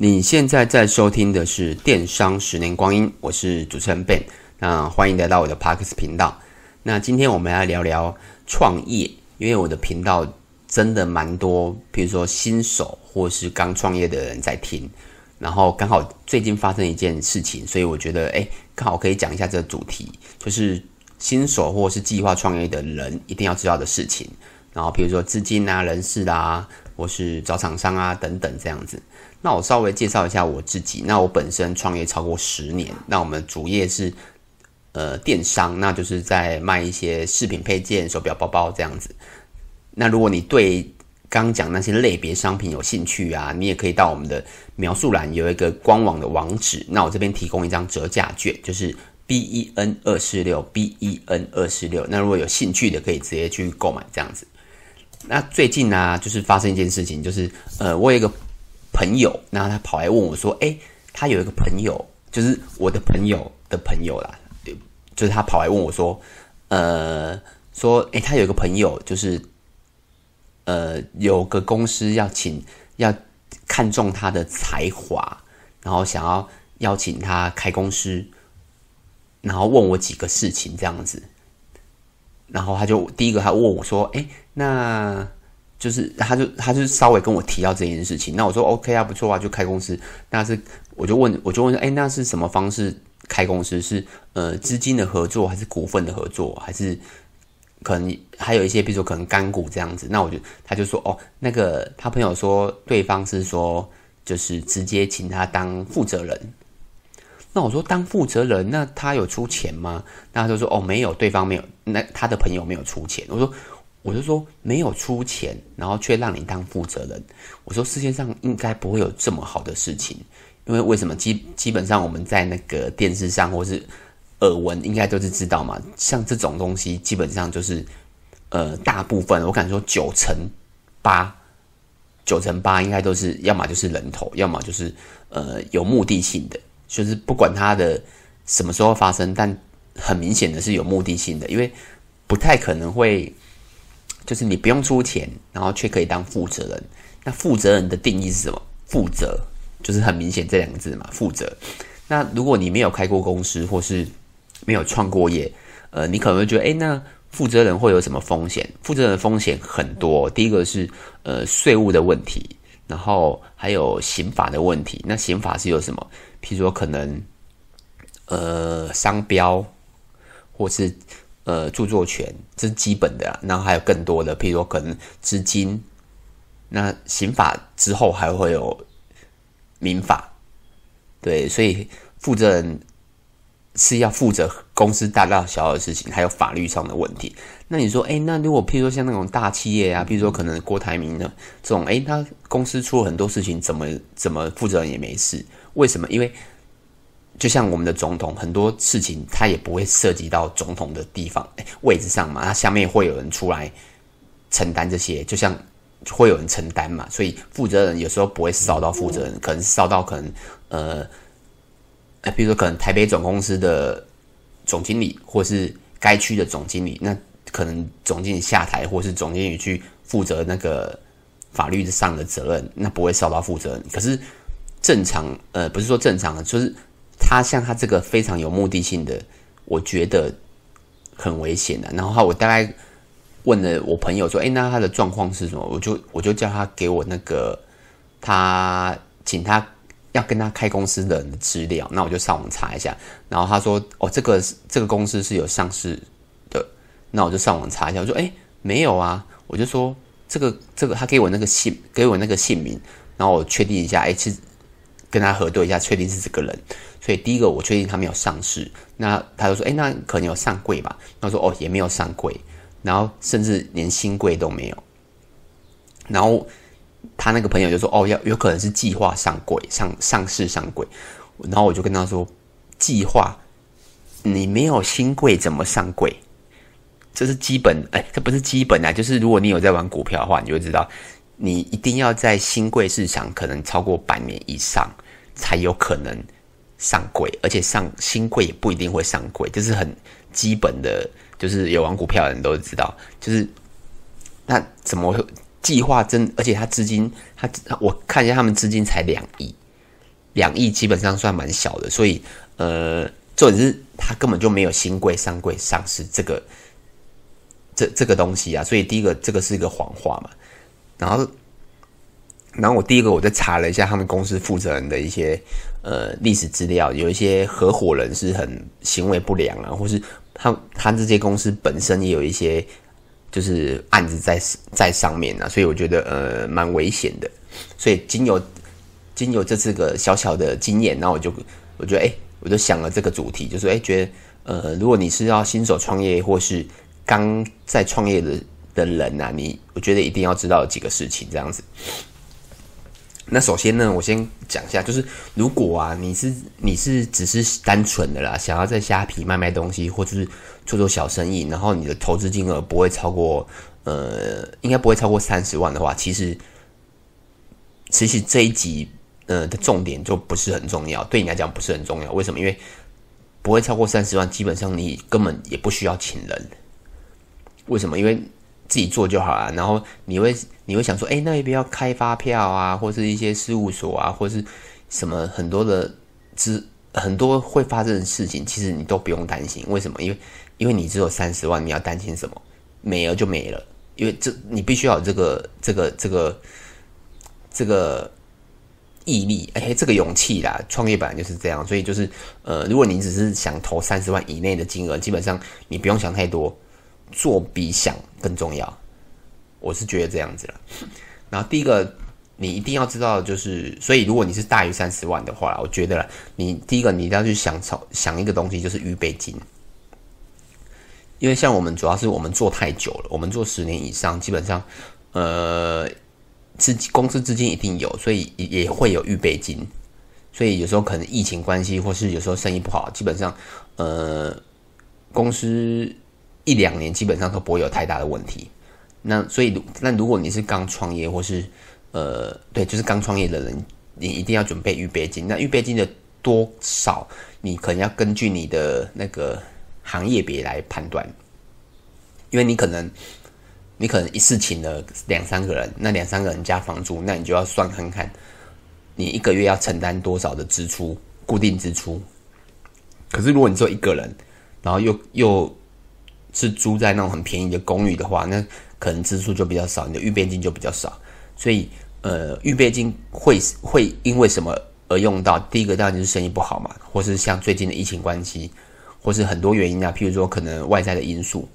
你现在在收听的是《电商十年光阴》，我是主持人 Ben，那欢迎来到我的 Parks 频道。那今天我们来聊聊创业，因为我的频道真的蛮多，比如说新手或是刚创业的人在听，然后刚好最近发生一件事情，所以我觉得，哎，刚好可以讲一下这个主题，就是新手或是计划创业的人一定要知道的事情。然后比如说资金啊、人事啊，或是找厂商啊等等这样子。那我稍微介绍一下我自己。那我本身创业超过十年。那我们主业是呃电商，那就是在卖一些饰品配件、手表、包包这样子。那如果你对刚讲那些类别商品有兴趣啊，你也可以到我们的描述栏有一个官网的网址。那我这边提供一张折价券，就是 B E N 二四六 B E N 二四六。那如果有兴趣的，可以直接去购买这样子。那最近呢、就是发生一件事情，就是呃，我有一个。朋友，然后他跑来问我说：“诶，他有一个朋友，就是我的朋友的朋友啦，就是他跑来问我说，呃，说，诶，他有一个朋友，就是，呃，有个公司要请，要看中他的才华，然后想要邀请他开公司，然后问我几个事情这样子，然后他就第一个他问我说，诶，那。”就是，他就他就稍微跟我提到这件事情，那我说 OK 啊，不错啊，就开公司。那是我就问，我就问说，哎，那是什么方式开公司？是呃资金的合作，还是股份的合作，还是可能还有一些，比如说可能干股这样子？那我就他就说，哦，那个他朋友说对方是说，就是直接请他当负责人。那我说当负责人，那他有出钱吗？那他就说，哦，没有，对方没有，那他的朋友没有出钱。我说。我就说没有出钱，然后却让你当负责人。我说世界上应该不会有这么好的事情，因为为什么？基基本上我们在那个电视上或是耳闻，应该都是知道嘛。像这种东西，基本上就是呃，大部分我敢说九成八，九成八应该都是要么就是人头，要么就是呃有目的性的，就是不管它的什么时候发生，但很明显的是有目的性的，因为不太可能会。就是你不用出钱，然后却可以当负责人。那负责人的定义是什么？负责就是很明显这两个字嘛，负责。那如果你没有开过公司，或是没有创过业，呃，你可能会觉得，诶，那负责人会有什么风险？负责人的风险很多。第一个是呃税务的问题，然后还有刑法的问题。那刑法是有什么？譬如说可能呃商标，或是。呃，著作权这是基本的，然后还有更多的，譬如说可能资金，那刑法之后还会有民法，对，所以负责人是要负责公司大大小小的事情，还有法律上的问题。那你说，哎，那如果譬如说像那种大企业啊，譬如说可能郭台铭的这种，哎，他公司出了很多事情，怎么怎么负责人也没事？为什么？因为就像我们的总统，很多事情他也不会涉及到总统的地方位置上嘛，他下面会有人出来承担这些，就像会有人承担嘛，所以负责人有时候不会烧到负责人，可能烧到可能呃，比如说可能台北总公司的总经理，或是该区的总经理，那可能总经理下台，或是总经理去负责那个法律上的责任，那不会烧到负责人。可是正常呃，不是说正常的，就是。他像他这个非常有目的性的，我觉得很危险的。然后我大概问了我朋友说：“诶，那他的状况是什么？”我就我就叫他给我那个他请他要跟他开公司的人资料。那我就上网查一下。然后他说：“哦，这个这个公司是有上市的。”那我就上网查一下。我说：“诶，没有啊。”我就说：“这个这个，他给我那个姓，给我那个姓名。”然后我确定一下，诶，其实跟他核对一下，确定是这个人。所以第一个我确定他没有上市，那他就说，哎，那可能有上柜吧？他说，哦，也没有上柜，然后甚至连新柜都没有。然后他那个朋友就说，哦，要有可能是计划上柜、上上市上柜。然后我就跟他说，计划你没有新柜怎么上柜？这是基本，哎，这不是基本啊，就是如果你有在玩股票的话，你就知道，你一定要在新贵市场可能超过半年以上，才有可能。上柜，而且上新贵也不一定会上柜，这是很基本的，就是有玩股票的人都知道。就是那怎么会计划真？而且他资金，他我看一下他们资金才两亿，两亿基本上算蛮小的，所以呃，重点是他根本就没有新贵上柜上市这个这这个东西啊，所以第一个这个是一个谎话嘛，然后。然后我第一个我就查了一下他们公司负责人的一些呃历史资料，有一些合伙人是很行为不良啊，或是他他这些公司本身也有一些就是案子在在上面啊，所以我觉得呃蛮危险的。所以经由经由这次个小小的经验，然后我就我觉得哎，我就想了这个主题，就是哎觉得呃如果你是要新手创业或是刚在创业的的人呐、啊，你我觉得一定要知道几个事情这样子。那首先呢，我先讲一下，就是如果啊，你是你是只是单纯的啦，想要在虾皮卖卖东西，或者是做做小生意，然后你的投资金额不会超过，呃，应该不会超过三十万的话，其实，其实这一集呃的重点就不是很重要，对你来讲不是很重要。为什么？因为不会超过三十万，基本上你根本也不需要请人。为什么？因为自己做就好了，然后你会你会想说，哎，那要不要开发票啊，或是一些事务所啊，或是什么很多的资很多会发生的事情，其实你都不用担心。为什么？因为因为你只有三十万，你要担心什么？没了就没了，因为这你必须要有这个这个这个这个毅力，哎，这个勇气啦。创业本来就是这样，所以就是呃，如果你只是想投三十万以内的金额，基本上你不用想太多。做比想更重要，我是觉得这样子了。然后第一个，你一定要知道，就是所以如果你是大于三十万的话，我觉得，你第一个你一定要去想想一个东西，就是预备金。因为像我们主要是我们做太久了，我们做十年以上，基本上呃资公司资金一定有，所以也会有预备金。所以有时候可能疫情关系，或是有时候生意不好，基本上呃公司。一两年基本上都不会有太大的问题，那所以那如果你是刚创业或是呃对，就是刚创业的人，你一定要准备预备金。那预备金的多少，你可能要根据你的那个行业别来判断，因为你可能你可能一次请了两三个人，那两三个人加房租，那你就要算看看，你一个月要承担多少的支出，固定支出。可是如果你只有一个人，然后又又是租在那种很便宜的公寓的话，那可能支出就比较少，你的预备金就比较少。所以，呃，预备金会会因为什么而用到？第一个当然就是生意不好嘛，或是像最近的疫情关系，或是很多原因啊，譬如说可能外在的因素，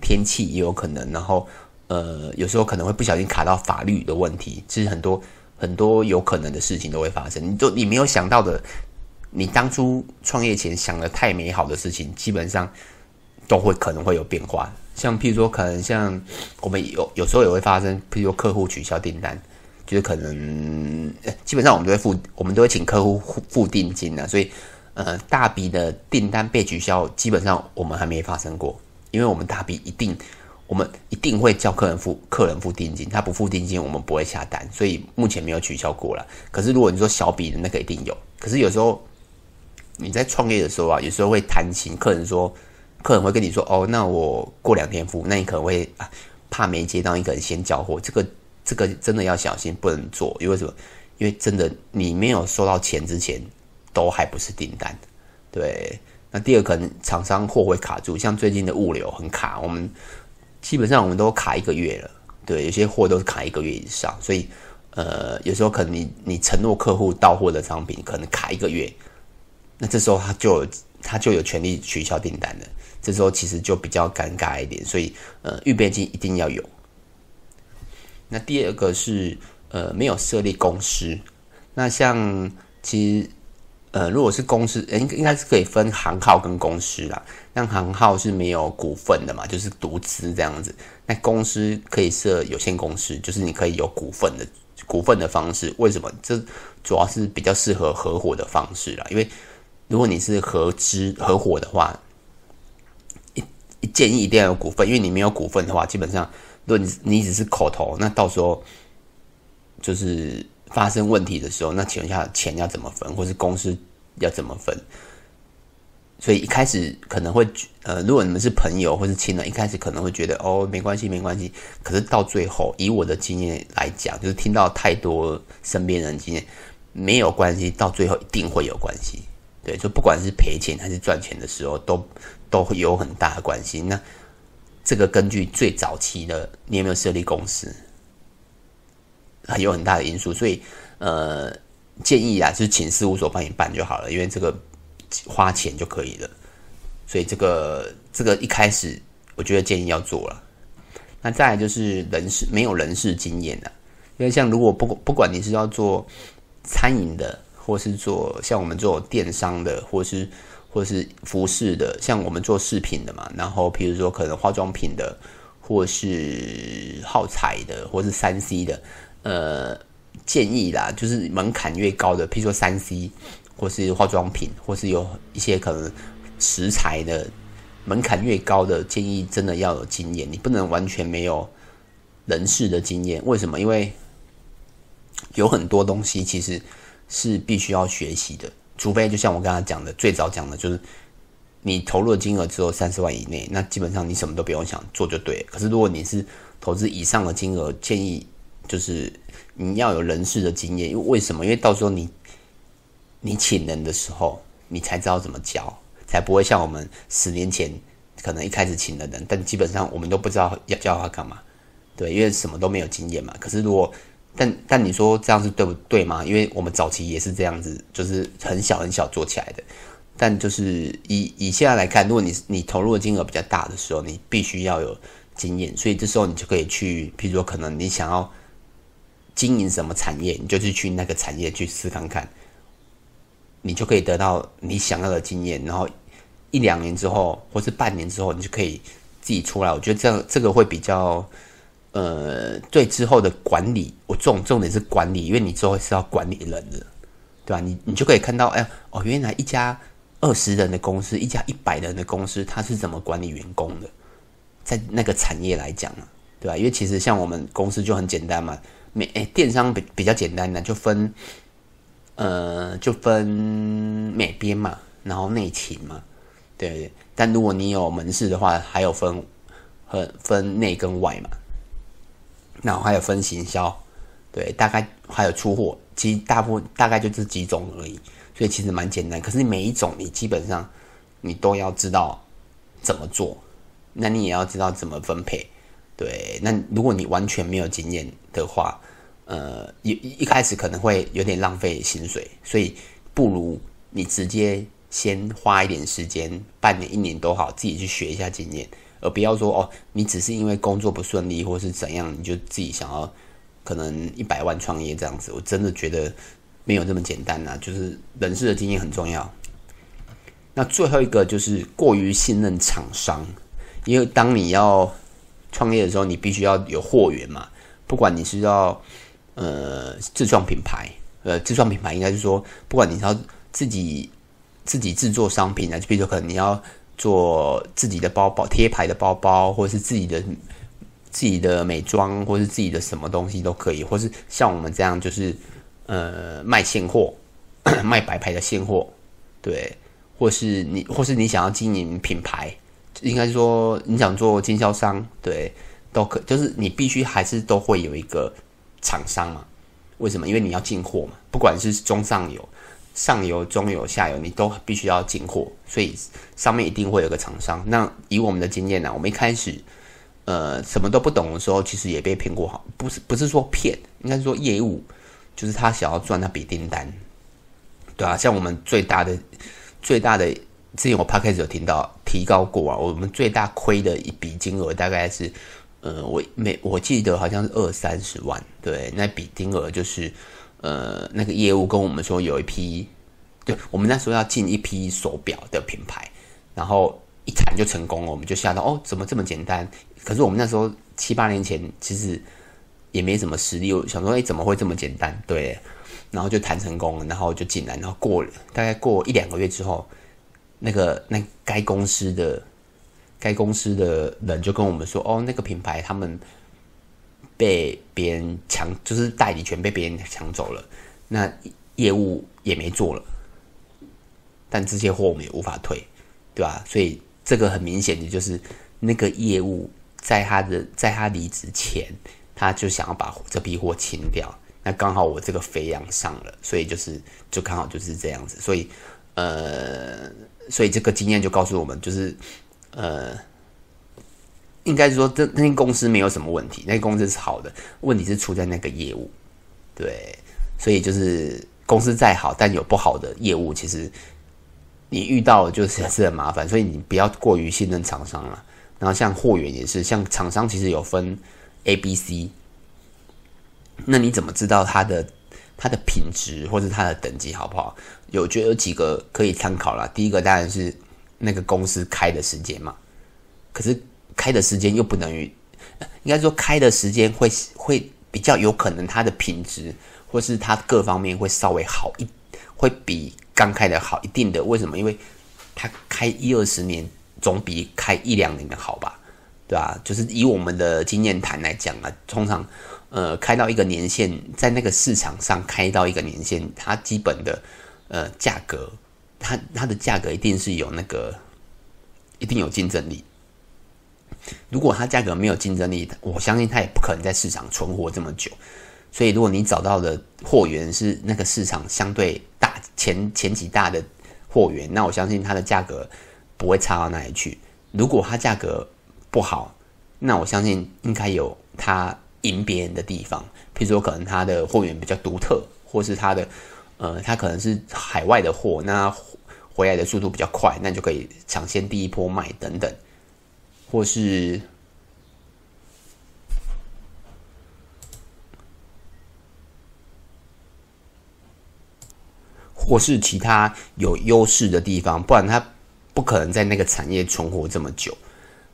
天气也有可能。然后，呃，有时候可能会不小心卡到法律的问题，其实很多很多有可能的事情都会发生。你就你没有想到的，你当初创业前想的太美好的事情，基本上。都会可能会有变化，像譬如说，可能像我们有有时候也会发生，譬如说客户取消订单，就是可能基本上我们都会付，我们都会请客户付付定金的，所以呃大笔的订单被取消，基本上我们还没发生过，因为我们大笔一定我们一定会叫客人付客人付定金，他不付定金我们不会下单，所以目前没有取消过了。可是如果你说小笔的那个一定有，可是有时候你在创业的时候啊，有时候会贪心，客人说。客人会跟你说：“哦，那我过两天付。”那你可能会啊，怕没接到，你可能先交货。这个这个真的要小心，不能做。因为什么？因为真的你没有收到钱之前，都还不是订单。对。那第二可能厂商货会卡住，像最近的物流很卡，我们基本上我们都卡一个月了。对，有些货都是卡一个月以上，所以呃，有时候可能你你承诺客户到货的商品可能卡一个月，那这时候他就他就有权利取消订单了。这时候其实就比较尴尬一点，所以呃，预备金一定要有。那第二个是呃，没有设立公司。那像其实呃，如果是公司，应应该是可以分行号跟公司啦。那行号是没有股份的嘛，就是独资这样子。那公司可以设有限公司，就是你可以有股份的股份的方式。为什么？这主要是比较适合合伙的方式啦。因为如果你是合资合伙的话。一建议一定要有股份，因为你没有股份的话，基本上如果你你只是口头，那到时候就是发生问题的时候，那请问一下钱要怎么分，或是公司要怎么分？所以一开始可能会呃，如果你们是朋友或是亲人，一开始可能会觉得哦，没关系，没关系。可是到最后，以我的经验来讲，就是听到太多身边人经验，没有关系，到最后一定会有关系。对，就不管是赔钱还是赚钱的时候，都都会有很大的关系。那这个根据最早期的，你有没有设立公司，还有很大的因素。所以，呃，建议啊，就是请事务所帮你办就好了，因为这个花钱就可以了。所以，这个这个一开始，我觉得建议要做了。那再来就是人事，没有人事经验的，因为像如果不不管你是要做餐饮的。或是做像我们做电商的，或是或是服饰的，像我们做饰品的嘛。然后，比如说可能化妆品的，或是耗材的，或是三 C 的，呃，建议啦，就是门槛越高的，譬如说三 C，或是化妆品，或是有一些可能食材的门槛越高的，建议真的要有经验，你不能完全没有人事的经验。为什么？因为有很多东西其实。是必须要学习的，除非就像我刚刚讲的，最早讲的就是你投入的金额只有三十万以内，那基本上你什么都不用想，做就对。可是如果你是投资以上的金额，建议就是你要有人事的经验，因为为什么？因为到时候你你请人的时候，你才知道怎么教，才不会像我们十年前可能一开始请的人，但基本上我们都不知道要教他干嘛，对，因为什么都没有经验嘛。可是如果但但你说这样是对不对吗？因为我们早期也是这样子，就是很小很小做起来的。但就是以以现在来看，如果你你投入的金额比较大的时候，你必须要有经验，所以这时候你就可以去，譬如说可能你想要经营什么产业，你就是去那个产业去试看看，你就可以得到你想要的经验。然后一两年之后，或是半年之后，你就可以自己出来。我觉得这样这个会比较。呃，对之后的管理，我重重点是管理，因为你之后是要管理人的，对吧？你你就可以看到，哎，哦，原来一家二十人的公司，一家一百人的公司，它是怎么管理员工的？在那个产业来讲啊，对吧？因为其实像我们公司就很简单嘛，美哎，电商比比较简单的，就分呃，就分美编嘛，然后内勤嘛，对。但如果你有门市的话，还有分和分内跟外嘛。然后还有分行销，对，大概还有出货，其实大部分大概就这几种而已，所以其实蛮简单。可是每一种你基本上你都要知道怎么做，那你也要知道怎么分配，对。那如果你完全没有经验的话，呃，一一开始可能会有点浪费薪水，所以不如你直接先花一点时间，半年、一年都好，自己去学一下经验。而不要说哦，你只是因为工作不顺利，或是怎样，你就自己想要可能一百万创业这样子。我真的觉得没有这么简单呐、就是人事的经验很重要。那最后一个就是过于信任厂商，因为当你要创业的时候，你必须要有货源嘛。不管你是要呃自创品牌，呃自创品牌应该是说，不管你要自己自己制作商品啊，就比如说可能你要。做自己的包包、贴牌的包包，或者是自己的自己的美妆，或是自己的什么东西都可以，或是像我们这样，就是呃卖现货、卖白牌的现货，对，或是你，或是你想要经营品牌，应该说你想做经销商，对，都可，就是你必须还是都会有一个厂商嘛？为什么？因为你要进货嘛，不管是中上游。上游、中游、下游，你都必须要进货，所以上面一定会有个厂商。那以我们的经验呢，我们一开始，呃，什么都不懂的时候，其实也被骗过。好，不是不是说骗，应该是说业务，就是他想要赚那笔订单，对啊，像我们最大的、最大的，之前我 p 开始有听到提高过啊，我们最大亏的一笔金额大概是，呃，我每我记得好像是二三十万，对，那笔金额就是。呃，那个业务跟我们说有一批，对，我们那时候要进一批手表的品牌，然后一谈就成功了，我们就吓到哦，怎么这么简单？可是我们那时候七八年前其实也没什么实力，我想说，哎，怎么会这么简单？对，然后就谈成功了，然后就进来，然后过了大概过一两个月之后，那个那该公司的该公司的人就跟我们说，哦，那个品牌他们。被别人抢，就是代理权被别人抢走了，那业务也没做了，但这些货我们也无法退，对吧？所以这个很明显的就是那个业务在他的在他离职前，他就想要把这批货清掉。那刚好我这个肥羊上了，所以就是就刚好就是这样子，所以呃，所以这个经验就告诉我们，就是呃，应该是说这那间公司没有什么问题，那间公司是好的，问题是出在那个业务，对，所以就是公司再好，但有不好的业务，其实你遇到就是 是很麻烦，所以你不要过于信任厂商了。然后像货源也是，像厂商其实有分 A、B、C，那你怎么知道它的它的品质或者它的等级好不好？有觉得有几个可以参考啦。第一个当然是那个公司开的时间嘛，可是开的时间又不等于，应该说开的时间会会比较有可能它的品质或是它各方面会稍微好一，会比刚开的好一定的。为什么？因为它开一二十年。总比开一两年的好吧，对吧？就是以我们的经验谈来讲啊，通常，呃，开到一个年限，在那个市场上开到一个年限，它基本的，呃，价格，它它的价格一定是有那个，一定有竞争力。如果它价格没有竞争力，我相信它也不可能在市场存活这么久。所以，如果你找到的货源是那个市场相对大前前几大的货源，那我相信它的价格。不会差到哪里去。如果它价格不好，那我相信应该有它赢别人的地方。譬如说，可能它的货源比较独特，或是它的呃，它可能是海外的货，那回来的速度比较快，那就可以抢先第一波卖等等，或是或是其他有优势的地方，不然它。不可能在那个产业存活这么久。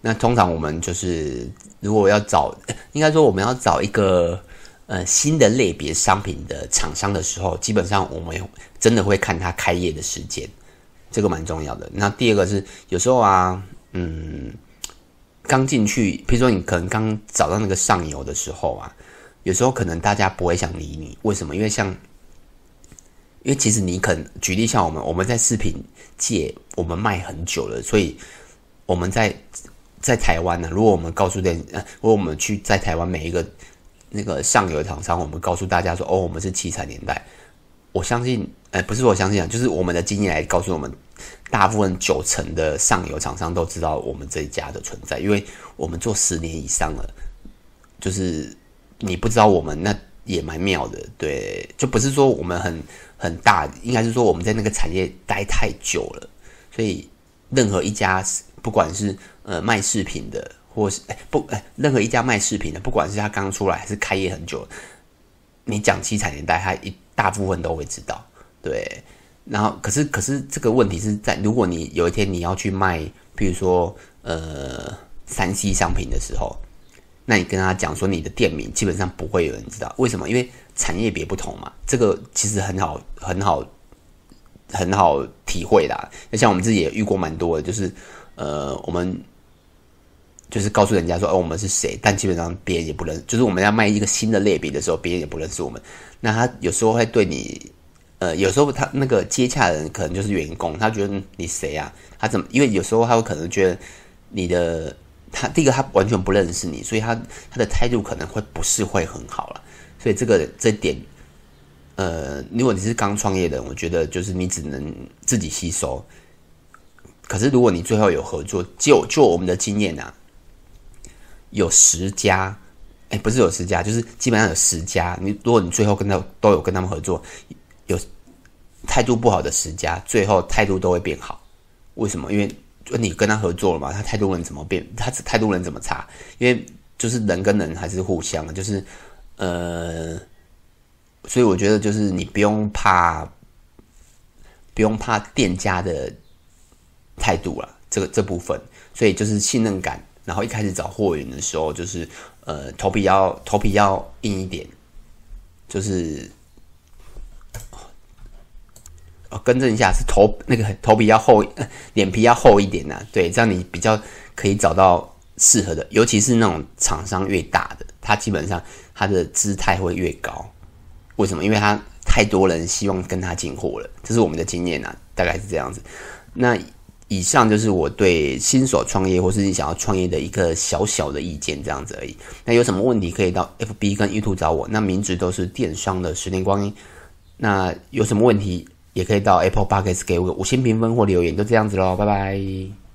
那通常我们就是，如果要找，应该说我们要找一个呃新的类别商品的厂商的时候，基本上我们真的会看他开业的时间，这个蛮重要的。那第二个是，有时候啊，嗯，刚进去，比如说你可能刚找到那个上游的时候啊，有时候可能大家不会想理你，为什么？因为像。因为其实你可能举例像我们，我们在饰品界我们卖很久了，所以我们在在台湾呢，如果我们告诉店，呃，如果我们去在台湾每一个那个上游厂商，我们告诉大家说，哦，我们是七彩年代，我相信，呃，不是我相信啊，就是我们的经验来告诉我们，大部分九成的上游厂商都知道我们这一家的存在，因为我们做十年以上了，就是你不知道我们那。也蛮妙的，对，就不是说我们很很大，应该是说我们在那个产业待太久了，所以任何一家不管是呃卖饰品的，或是哎不哎任何一家卖饰品的，不管是他刚出来还是开业很久，你讲七彩年代，他一大部分都会知道，对。然后可是可是这个问题是在，如果你有一天你要去卖，比如说呃三 C 商品的时候。那你跟他讲说你的店名，基本上不会有人知道，为什么？因为产业别不同嘛。这个其实很好，很好，很好体会的。那像我们自己也遇过蛮多的，就是呃，我们就是告诉人家说，哦，我们是谁，但基本上别人也不认。就是我们要卖一个新的类别的时候，别人也不认识我们。那他有时候会对你，呃，有时候他那个接洽的人可能就是员工，他觉得你谁啊？他怎么？因为有时候他会可能觉得你的。他第一个，他完全不认识你，所以他他的态度可能会不是会很好了。所以这个这点，呃，如果你是刚创业的，我觉得就是你只能自己吸收。可是如果你最后有合作，就就我们的经验啊，有十家，哎，不是有十家，就是基本上有十家。你如果你最后跟他都有跟他们合作，态度不好的十家，最后态度都会变好。为什么？因为你跟他合作了嘛，他态度能怎么变？他态度能怎么差？因为就是人跟人还是互相的，就是呃，所以我觉得就是你不用怕，不用怕店家的态度了，这个这部分，所以就是信任感。然后一开始找货源的时候，就是呃，头皮要头皮要硬一点，就是。更正一下是头，那个，头皮要厚，脸皮要厚一点呐，对，这样你比较可以找到适合的，尤其是那种厂商越大的，他基本上他的姿态会越高，为什么？因为他太多人希望跟他进货了，这是我们的经验啊，大概是这样子。那以上就是我对新手创业或是你想要创业的一个小小的意见，这样子而已。那有什么问题可以到 FB 跟 YouTube 找我，那名字都是电商的十年光阴。那有什么问题？也可以到 Apple Podcast 给我五星评分或留言，就这样子喽，拜拜。